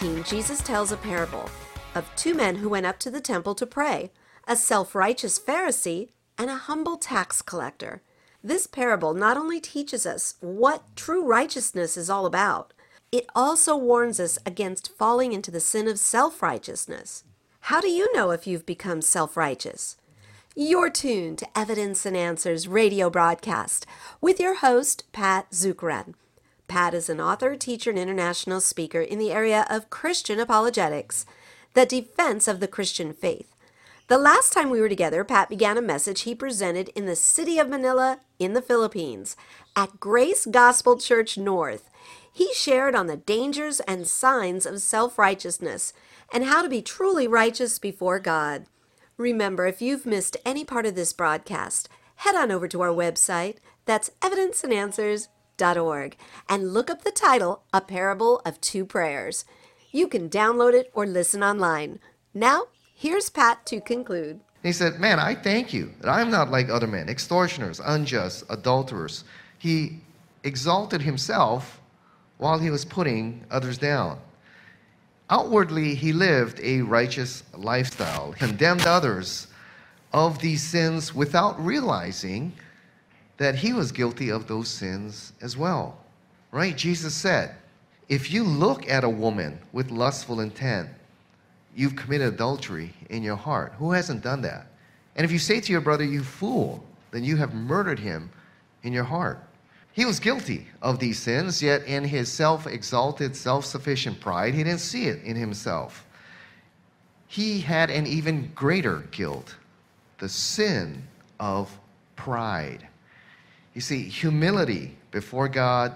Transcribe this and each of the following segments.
18, Jesus tells a parable of two men who went up to the temple to pray a self righteous Pharisee and a humble tax collector. This parable not only teaches us what true righteousness is all about, it also warns us against falling into the sin of self righteousness. How do you know if you've become self righteous? You're tuned to Evidence and Answers radio broadcast with your host, Pat Zukeran. Pat is an author, teacher, and international speaker in the area of Christian apologetics, the defense of the Christian faith. The last time we were together, Pat began a message he presented in the city of Manila in the Philippines at Grace Gospel Church North. He shared on the dangers and signs of self righteousness and how to be truly righteous before God. Remember, if you've missed any part of this broadcast, head on over to our website, that's and look up the title, A Parable of Two Prayers. You can download it or listen online. Now, Here's Pat to conclude. He said, Man, I thank you that I'm not like other men, extortioners, unjust, adulterers. He exalted himself while he was putting others down. Outwardly, he lived a righteous lifestyle, condemned others of these sins without realizing that he was guilty of those sins as well. Right? Jesus said, If you look at a woman with lustful intent, you've committed adultery in your heart. Who hasn't done that? And if you say to your brother, you fool, then you have murdered him in your heart. He was guilty of these sins, yet in his self exalted, self sufficient pride, he didn't see it in himself. He had an even greater guilt the sin of pride. You see, humility before God,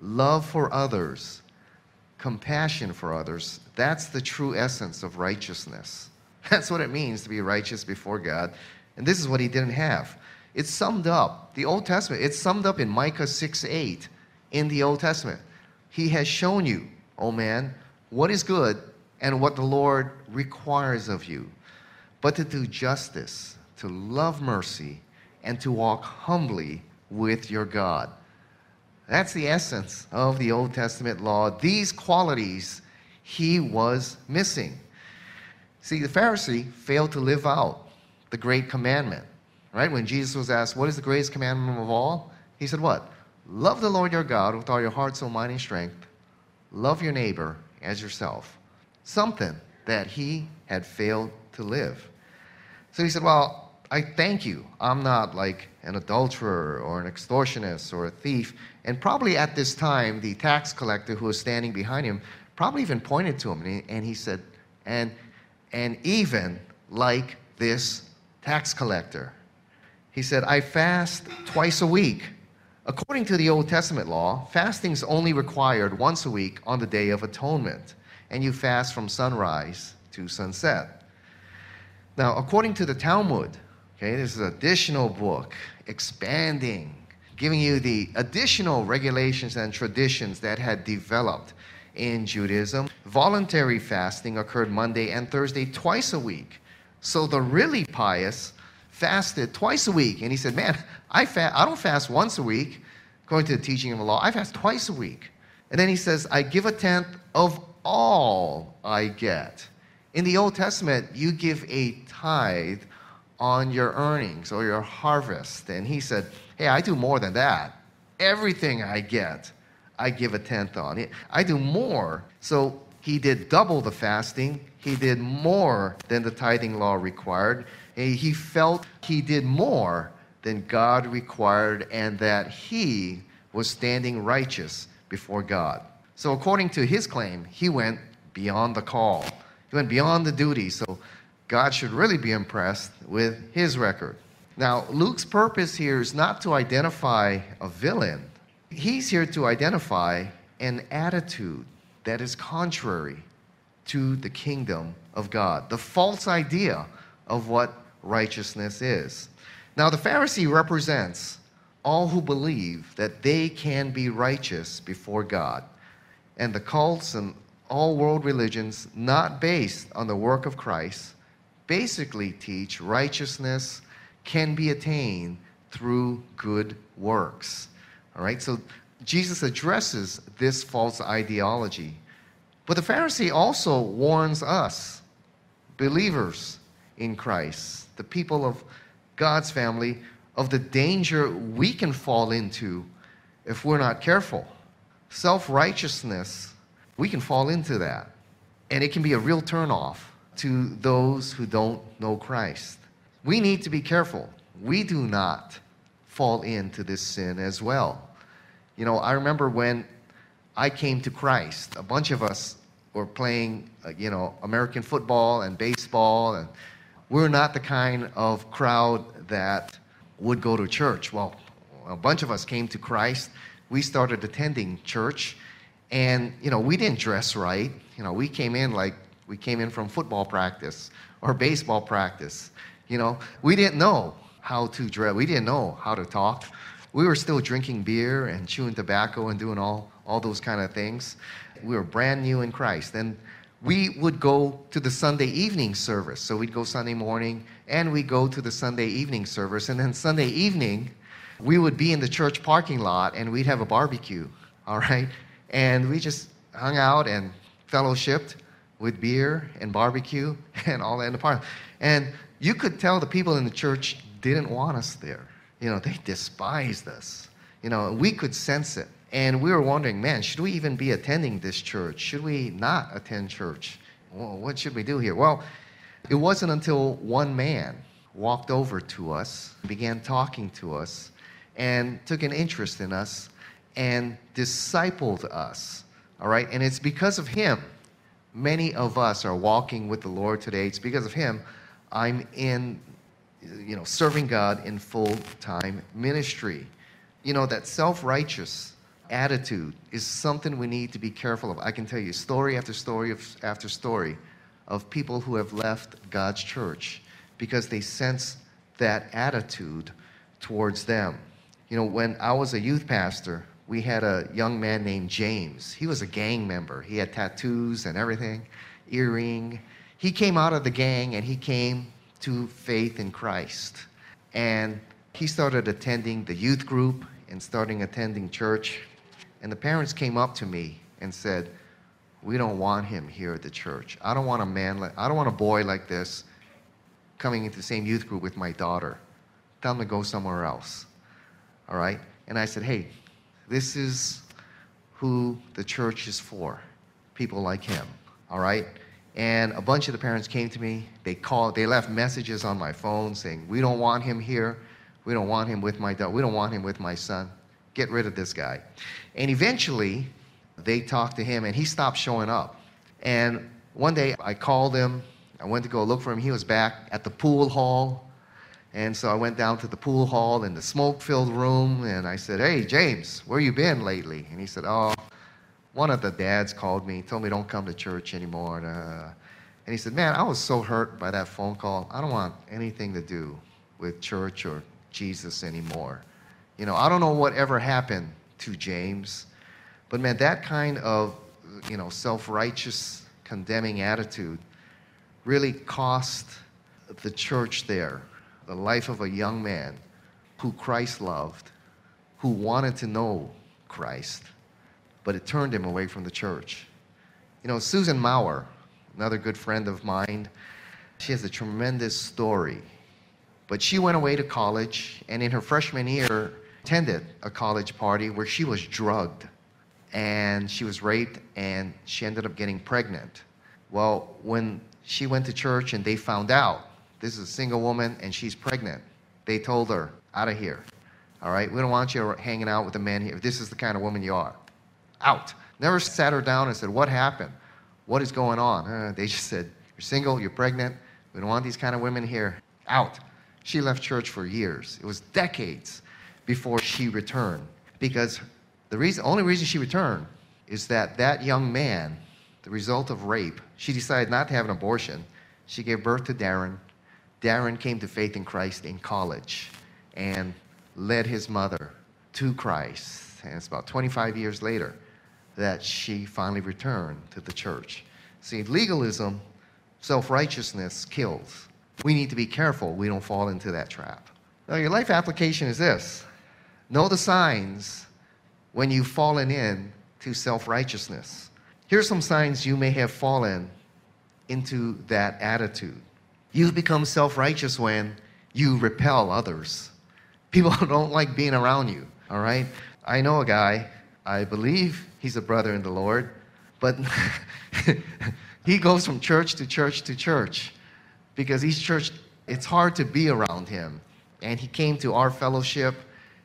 love for others, compassion for others, that's the true essence of righteousness. That's what it means to be righteous before God. And this is what he didn't have. It's summed up, the Old Testament, it's summed up in Micah 6 8 in the Old Testament. He has shown you, O oh man, what is good and what the Lord requires of you, but to do justice, to love mercy, and to walk humbly with your God. That's the essence of the Old Testament law. These qualities he was missing. See, the Pharisee failed to live out the great commandment, right? When Jesus was asked, What is the greatest commandment of all? He said, What? Love the Lord your God with all your heart, soul, mind, and strength. Love your neighbor as yourself. Something that he had failed to live. So he said, Well, I thank you. I'm not like an adulterer or an extortionist or a thief. And probably at this time, the tax collector who was standing behind him probably even pointed to him and he, and he said, and, and even like this tax collector. He said, I fast twice a week. According to the Old Testament law, fasting is only required once a week on the Day of Atonement, and you fast from sunrise to sunset. Now, according to the Talmud, Okay, this is an additional book expanding, giving you the additional regulations and traditions that had developed in Judaism. Voluntary fasting occurred Monday and Thursday twice a week. So the really pious fasted twice a week. And he said, Man, I, fa- I don't fast once a week, according to the teaching of the law. I fast twice a week. And then he says, I give a tenth of all I get. In the Old Testament, you give a tithe on your earnings or your harvest. And he said, Hey, I do more than that. Everything I get, I give a tenth on. It. I do more. So he did double the fasting. He did more than the tithing law required. He felt he did more than God required and that he was standing righteous before God. So, according to his claim, he went beyond the call. He went beyond the duty. So, God should really be impressed with his record. Now, Luke's purpose here is not to identify a villain, he's here to identify an attitude that is contrary to the kingdom of God, the false idea of what righteousness is. Now, the Pharisee represents all who believe that they can be righteous before God. And the cults and all world religions not based on the work of Christ basically teach righteousness can be attained through good works. All right, so Jesus addresses this false ideology But the Pharisee also warns us, believers in Christ, the people of God's family, of the danger we can fall into if we're not careful. Self righteousness, we can fall into that. And it can be a real turnoff to those who don't know Christ. We need to be careful. We do not fall into this sin as well. You know, I remember when I came to Christ, a bunch of us were playing, uh, you know, American football and baseball, and we're not the kind of crowd that would go to church. Well, a bunch of us came to Christ. We started attending church, and you know, we didn't dress right. You know, we came in like we came in from football practice or baseball practice. You know, we didn't know how to dress. We didn't know how to talk. We were still drinking beer and chewing tobacco and doing all, all those kind of things. We were brand new in Christ. And we would go to the Sunday evening service. So we'd go Sunday morning and we'd go to the Sunday evening service. And then Sunday evening, we would be in the church parking lot and we'd have a barbecue, all right? And we just hung out and fellowshipped with beer and barbecue and all that in the park. And you could tell the people in the church didn't want us there. You know, they despised us. You know, we could sense it. And we were wondering, man, should we even be attending this church? Should we not attend church? Well, what should we do here? Well, it wasn't until one man walked over to us, began talking to us, and took an interest in us and discipled us. All right? And it's because of him many of us are walking with the Lord today. It's because of him I'm in you know serving God in full-time ministry. You know that self-righteous attitude is something we need to be careful of. I can tell you story after story of, after story of people who have left God's church because they sense that attitude towards them. You know, when I was a youth pastor, we had a young man named James. He was a gang member. He had tattoos and everything, earring. He came out of the gang and he came to faith in Christ. And he started attending the youth group and starting attending church. And the parents came up to me and said, "We don't want him here at the church. I don't want a man like I don't want a boy like this coming into the same youth group with my daughter. Tell him to go somewhere else." All right? And I said, "Hey, this is who the church is for people like him, all right? And a bunch of the parents came to me. They called, they left messages on my phone saying, We don't want him here. We don't want him with my daughter. We don't want him with my son. Get rid of this guy. And eventually, they talked to him and he stopped showing up. And one day I called him. I went to go look for him. He was back at the pool hall and so I went down to the pool hall in the smoke filled room and I said, Hey, James, where you been lately? And he said, Oh, one of the dads called me, told me don't come to church anymore. And, uh, and he said, Man, I was so hurt by that phone call. I don't want anything to do with church or Jesus anymore. You know, I don't know what ever happened to James, but man, that kind of, you know, self righteous, condemning attitude really cost the church there the life of a young man who Christ loved, who wanted to know Christ, but it turned him away from the church. You know, Susan Mauer, another good friend of mine, she has a tremendous story. But she went away to college, and in her freshman year, attended a college party where she was drugged and she was raped and she ended up getting pregnant. Well, when she went to church and they found out, this is a single woman and she's pregnant. They told her, out of here. All right? We don't want you hanging out with a man here. If This is the kind of woman you are. Out. Never sat her down and said, What happened? What is going on? Uh, they just said, You're single, you're pregnant. We don't want these kind of women here. Out. She left church for years. It was decades before she returned. Because the reason, only reason she returned is that that young man, the result of rape, she decided not to have an abortion. She gave birth to Darren. Darren came to faith in Christ in college and led his mother to Christ. And it's about 25 years later that she finally returned to the church. See, legalism, self righteousness kills. We need to be careful we don't fall into that trap. Now, your life application is this know the signs when you've fallen in to self righteousness. Here's some signs you may have fallen into that attitude. You become self righteous when you repel others. People don't like being around you, all right? I know a guy, I believe he's a brother in the Lord, but he goes from church to church to church because each church, it's hard to be around him. And he came to our fellowship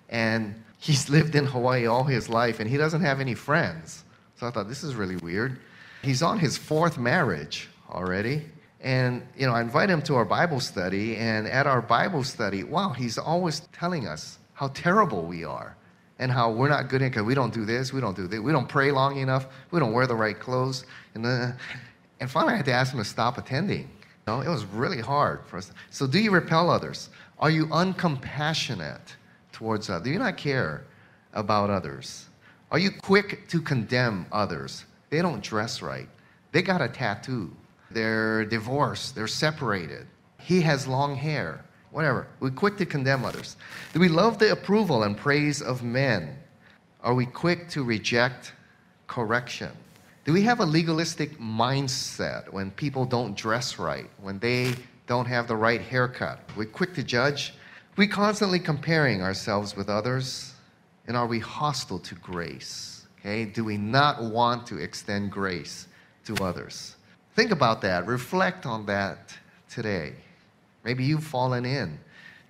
and he's lived in Hawaii all his life and he doesn't have any friends. So I thought, this is really weird. He's on his fourth marriage already. And, you know, I invite him to our Bible study, and at our Bible study, wow, he's always telling us how terrible we are and how we're not good because we don't do this, we don't do that, we don't pray long enough, we don't wear the right clothes. And, then, and finally, I had to ask him to stop attending. You know, it was really hard for us. So, do you repel others? Are you uncompassionate towards others? Do you not care about others? Are you quick to condemn others? They don't dress right. They got a tattoo. They're divorced. They're separated. He has long hair. Whatever. We're quick to condemn others. Do we love the approval and praise of men? Are we quick to reject correction? Do we have a legalistic mindset when people don't dress right, when they don't have the right haircut? We're quick to judge. We constantly comparing ourselves with others, and are we hostile to grace? Okay? Do we not want to extend grace to others? Think about that. Reflect on that today. Maybe you've fallen in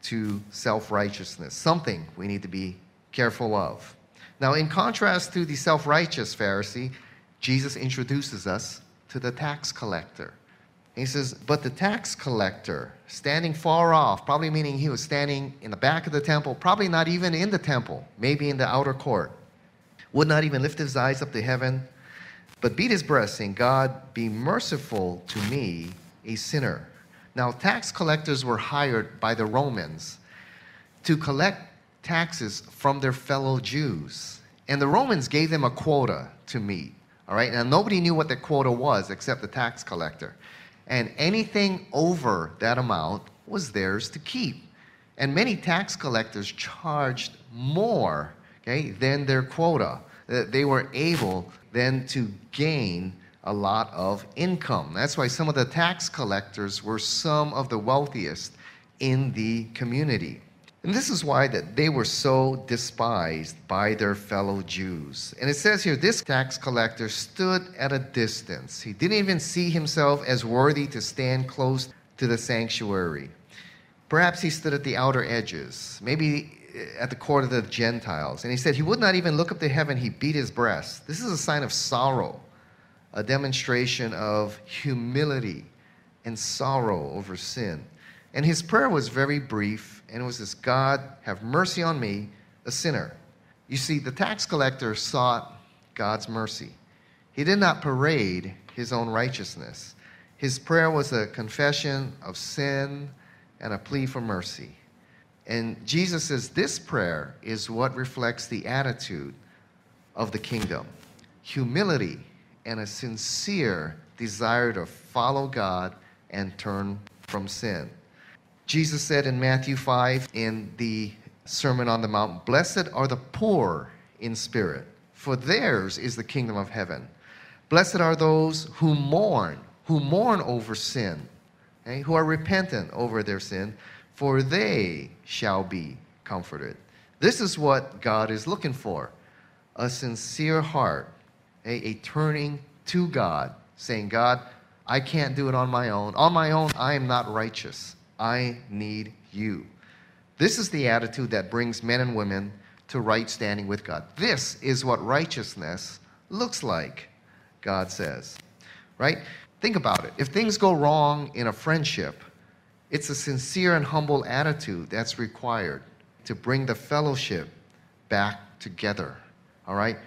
to self righteousness, something we need to be careful of. Now, in contrast to the self righteous Pharisee, Jesus introduces us to the tax collector. He says, But the tax collector, standing far off, probably meaning he was standing in the back of the temple, probably not even in the temple, maybe in the outer court, would not even lift his eyes up to heaven, but beat his breast, saying, God, be merciful to me, a sinner. Now, tax collectors were hired by the Romans to collect taxes from their fellow Jews. And the Romans gave them a quota to meet. All right, now nobody knew what the quota was except the tax collector. And anything over that amount was theirs to keep. And many tax collectors charged more okay, than their quota. They were able then to gain a lot of income. That's why some of the tax collectors were some of the wealthiest in the community. And this is why that they were so despised by their fellow Jews. And it says here this tax collector stood at a distance. He didn't even see himself as worthy to stand close to the sanctuary. Perhaps he stood at the outer edges. Maybe at the court of the Gentiles. And he said he would not even look up to heaven, he beat his breast. This is a sign of sorrow, a demonstration of humility and sorrow over sin. And his prayer was very brief, and it was this God, have mercy on me, a sinner. You see, the tax collector sought God's mercy. He did not parade his own righteousness. His prayer was a confession of sin and a plea for mercy. And Jesus says this prayer is what reflects the attitude of the kingdom humility and a sincere desire to follow God and turn from sin. Jesus said in Matthew 5 in the Sermon on the Mount, Blessed are the poor in spirit, for theirs is the kingdom of heaven. Blessed are those who mourn, who mourn over sin, okay, who are repentant over their sin, for they shall be comforted. This is what God is looking for a sincere heart, a, a turning to God, saying, God, I can't do it on my own. On my own, I am not righteous. I need you. This is the attitude that brings men and women to right standing with God. This is what righteousness looks like, God says. Right? Think about it. If things go wrong in a friendship, it's a sincere and humble attitude that's required to bring the fellowship back together. All right?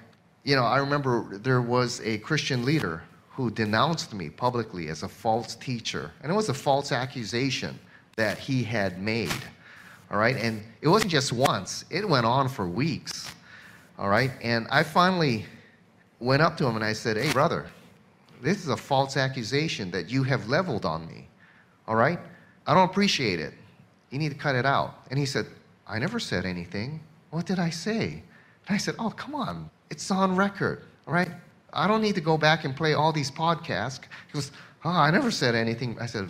You know, I remember there was a Christian leader who denounced me publicly as a false teacher. And it was a false accusation that he had made. All right? And it wasn't just once, it went on for weeks. All right? And I finally went up to him and I said, Hey, brother, this is a false accusation that you have leveled on me. All right? I don't appreciate it. You need to cut it out. And he said, I never said anything. What did I say? And I said, Oh, come on. It's on record. All right? I don't need to go back and play all these podcasts. He goes, Oh, I never said anything. I said,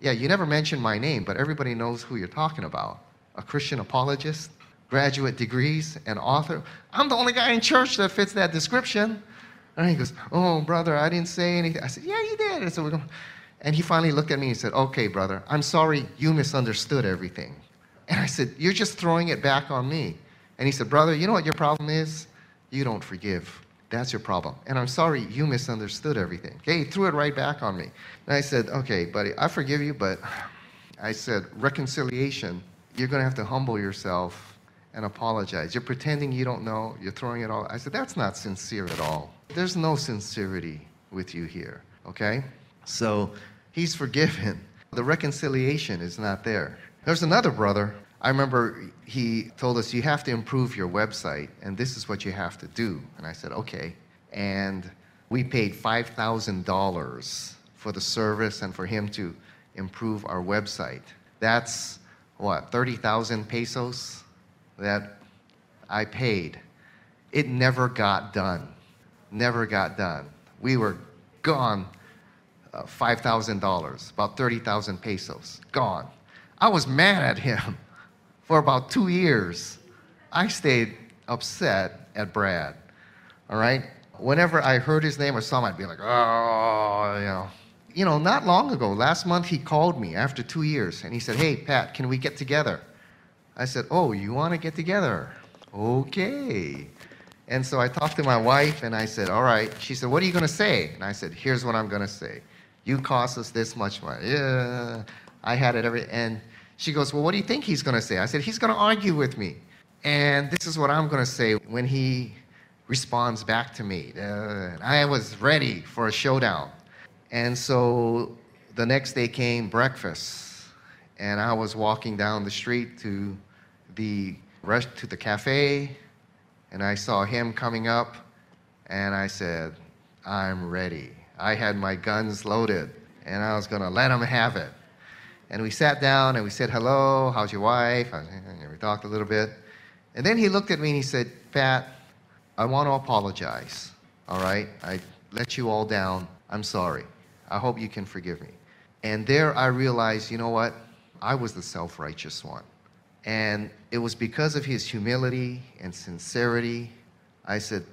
Yeah, you never mentioned my name, but everybody knows who you're talking about. A Christian apologist, graduate degrees, and author. I'm the only guy in church that fits that description. And he goes, Oh, brother, I didn't say anything. I said, Yeah, you did. And, so we're going, and he finally looked at me and said, Okay, brother, I'm sorry you misunderstood everything. And I said, You're just throwing it back on me. And he said, Brother, you know what your problem is? You don't forgive. That's your problem. And I'm sorry you misunderstood everything. Okay, he threw it right back on me. And I said, Okay, buddy, I forgive you, but I said, reconciliation, you're going to have to humble yourself and apologize. You're pretending you don't know, you're throwing it all. I said, That's not sincere at all. There's no sincerity with you here, okay? So he's forgiven. The reconciliation is not there. There's another brother. I remember he told us, You have to improve your website, and this is what you have to do. And I said, Okay. And we paid $5,000 for the service and for him to improve our website. That's what, 30,000 pesos that I paid. It never got done. Never got done. We were gone uh, $5,000, about 30,000 pesos, gone. I was mad at him for about two years. I stayed upset at Brad, all right? Whenever I heard his name or saw him, I'd be like, oh, you know. You know, not long ago, last month, he called me after two years and he said, hey, Pat, can we get together? I said, oh, you want to get together? Okay. And so I talked to my wife and I said, all right. She said, what are you going to say? And I said, here's what I'm going to say. You cost us this much money. Yeah. I had it every, and she goes, well, what do you think he's going to say? I said, he's going to argue with me. And this is what I'm going to say when he responds back to me. Uh, I was ready for a showdown. And so the next day came breakfast, and I was walking down the street to the rush to the cafe, and I saw him coming up, and I said, I'm ready. I had my guns loaded, and I was going to let him have it. And we sat down and we said, Hello, how's your wife? And we talked a little bit. And then he looked at me and he said, Pat, I want to apologize. All right? I let you all down. I'm sorry. I hope you can forgive me. And there I realized, you know what? I was the self righteous one. And it was because of his humility and sincerity. I said,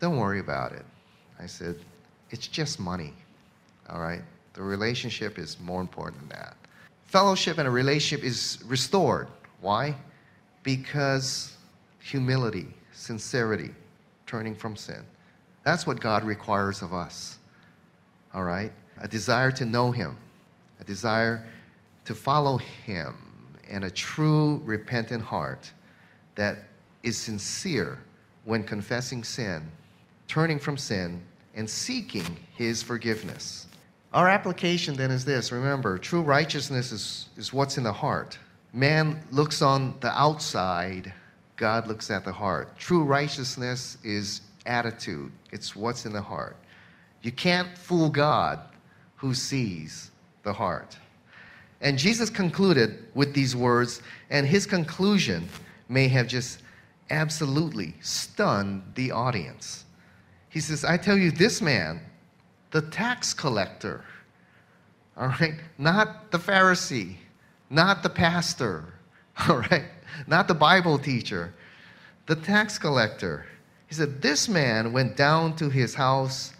Don't worry about it. I said, It's just money. All right? The relationship is more important than that. Fellowship and a relationship is restored. Why? Because humility, sincerity, turning from sin. That's what God requires of us. All right? A desire to know Him, a desire to follow Him, and a true repentant heart that is sincere when confessing sin, turning from sin, and seeking His forgiveness. Our application then is this remember, true righteousness is, is what's in the heart. Man looks on the outside, God looks at the heart. True righteousness is attitude, it's what's in the heart. You can't fool God who sees the heart. And Jesus concluded with these words, and his conclusion may have just absolutely stunned the audience. He says, I tell you, this man, the tax collector, all right, not the Pharisee, not the pastor, all right, not the Bible teacher, the tax collector. He said, This man went down to his house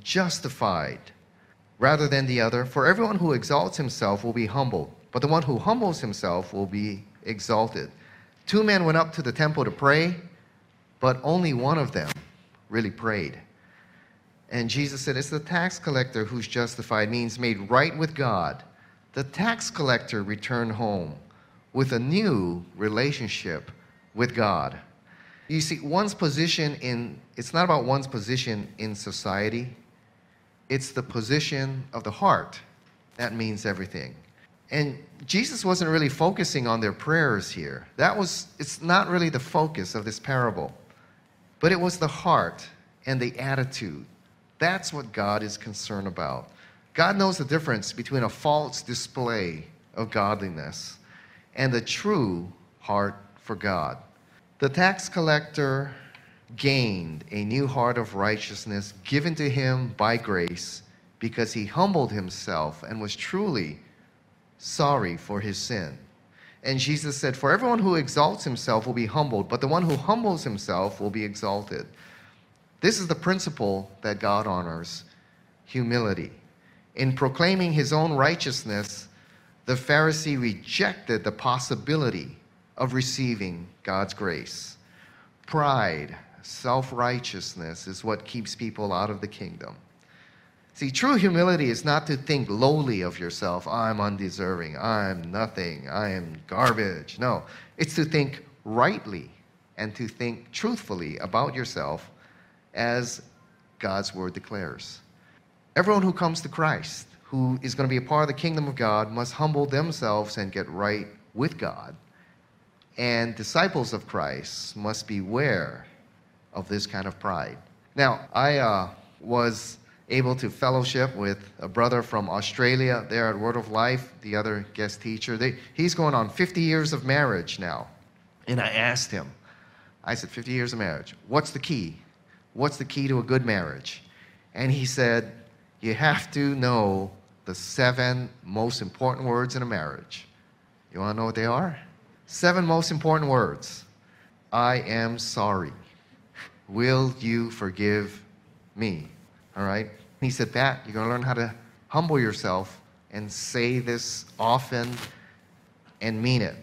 justified rather than the other. For everyone who exalts himself will be humbled, but the one who humbles himself will be exalted. Two men went up to the temple to pray, but only one of them really prayed. And Jesus said, It's the tax collector who's justified, means made right with God. The tax collector returned home with a new relationship with God. You see, one's position in, it's not about one's position in society, it's the position of the heart. That means everything. And Jesus wasn't really focusing on their prayers here. That was, it's not really the focus of this parable. But it was the heart and the attitude. That's what God is concerned about. God knows the difference between a false display of godliness and a true heart for God. The tax collector gained a new heart of righteousness given to him by grace because he humbled himself and was truly sorry for his sin. And Jesus said, For everyone who exalts himself will be humbled, but the one who humbles himself will be exalted. This is the principle that God honors humility. In proclaiming his own righteousness, the Pharisee rejected the possibility of receiving God's grace. Pride, self righteousness is what keeps people out of the kingdom. See, true humility is not to think lowly of yourself. I'm undeserving. I'm nothing. I am garbage. No, it's to think rightly and to think truthfully about yourself as God's word declares. Everyone who comes to Christ, who is going to be a part of the kingdom of God, must humble themselves and get right with God. And disciples of Christ must beware of this kind of pride. Now, I uh, was able to fellowship with a brother from Australia there at Word of Life, the other guest teacher. They, he's going on 50 years of marriage now. And I asked him, I said, 50 years of marriage, what's the key? What's the key to a good marriage? And he said, You have to know the seven most important words in a marriage. You want to know what they are? Seven most important words I am sorry. Will you forgive me? All right? He said, Pat, you're going to learn how to humble yourself and say this often and mean it.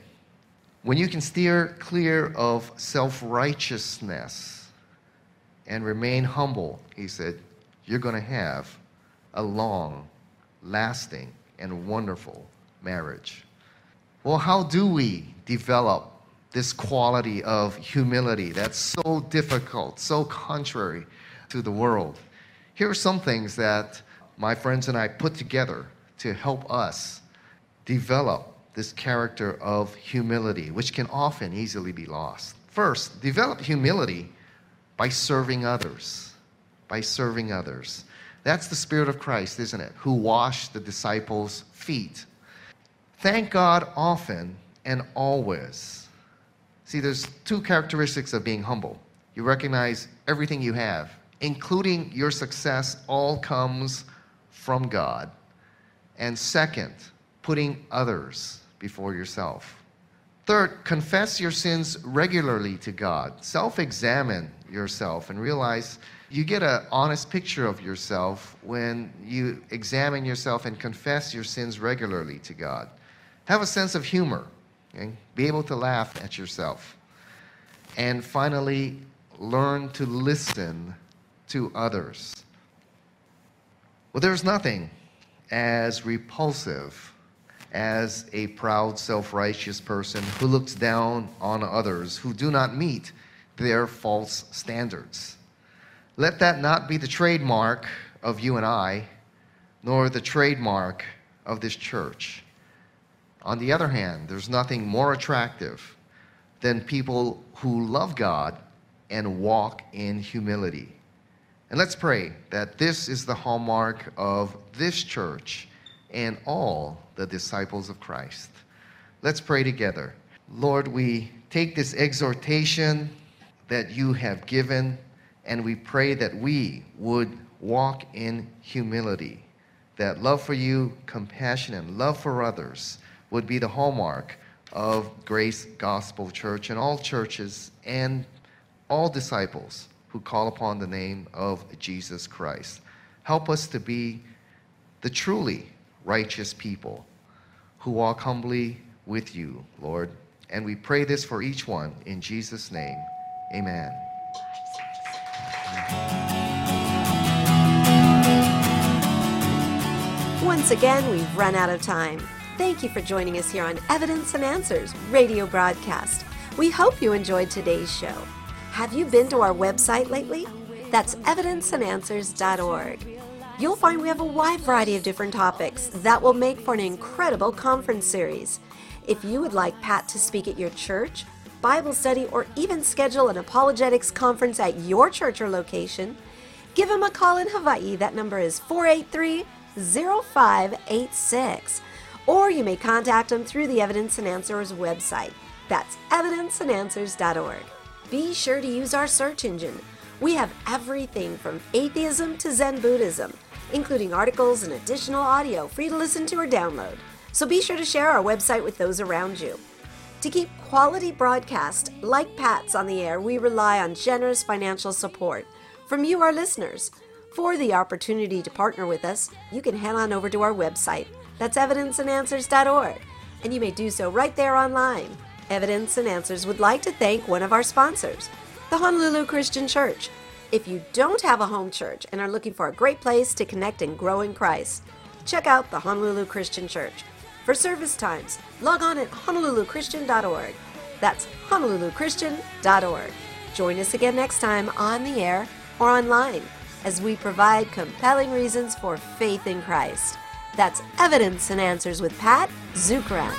When you can steer clear of self righteousness and remain humble, he said, you're going to have a long, lasting, and wonderful marriage. Well, how do we develop this quality of humility that's so difficult, so contrary to the world? Here are some things that my friends and I put together to help us develop this character of humility, which can often easily be lost. First, develop humility by serving others. By serving others. That's the Spirit of Christ, isn't it? Who washed the disciples' feet. Thank God often and always. See, there's two characteristics of being humble. You recognize everything you have, including your success, all comes from God. And second, putting others before yourself. Third, confess your sins regularly to God. Self examine yourself and realize you get an honest picture of yourself when you examine yourself and confess your sins regularly to God. Have a sense of humor. Okay? Be able to laugh at yourself. And finally, learn to listen to others. Well, there's nothing as repulsive as a proud, self righteous person who looks down on others who do not meet their false standards. Let that not be the trademark of you and I, nor the trademark of this church. On the other hand, there's nothing more attractive than people who love God and walk in humility. And let's pray that this is the hallmark of this church and all the disciples of Christ. Let's pray together. Lord, we take this exhortation that you have given and we pray that we would walk in humility, that love for you, compassion, and love for others would be the hallmark of Grace Gospel Church and all churches and all disciples who call upon the name of Jesus Christ. Help us to be the truly righteous people who walk humbly with you, Lord. And we pray this for each one in Jesus' name. Amen. Once again, we've run out of time. Thank you for joining us here on Evidence and Answers radio broadcast. We hope you enjoyed today's show. Have you been to our website lately? That's evidenceandanswers.org. You'll find we have a wide variety of different topics that will make for an incredible conference series. If you would like Pat to speak at your church, Bible study, or even schedule an apologetics conference at your church or location, give him a call in Hawaii. That number is 483 0586. Or you may contact him through the Evidence and Answers website. That's evidenceandanswers.org. be sure to use our search engine. We have everything from atheism to Zen Buddhism, including articles and additional audio you to listen to or download. So be sure to share our website with those around you. To keep quality broadcast like Pat's on the air, we rely on generous financial support from you, our listeners. For the opportunity to partner with us, you can head on over to our website. That's evidenceandanswers.org, and you may do so right there online. Evidence and Answers would like to thank one of our sponsors, the Honolulu Christian Church. If you don't have a home church and are looking for a great place to connect and grow in Christ, check out the Honolulu Christian Church. For service times, log on at honoluluchristian.org. That's honoluluchristian.org. Join us again next time on the air or online as we provide compelling reasons for faith in Christ. That's Evidence and Answers with Pat Zukeran.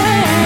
Yeah.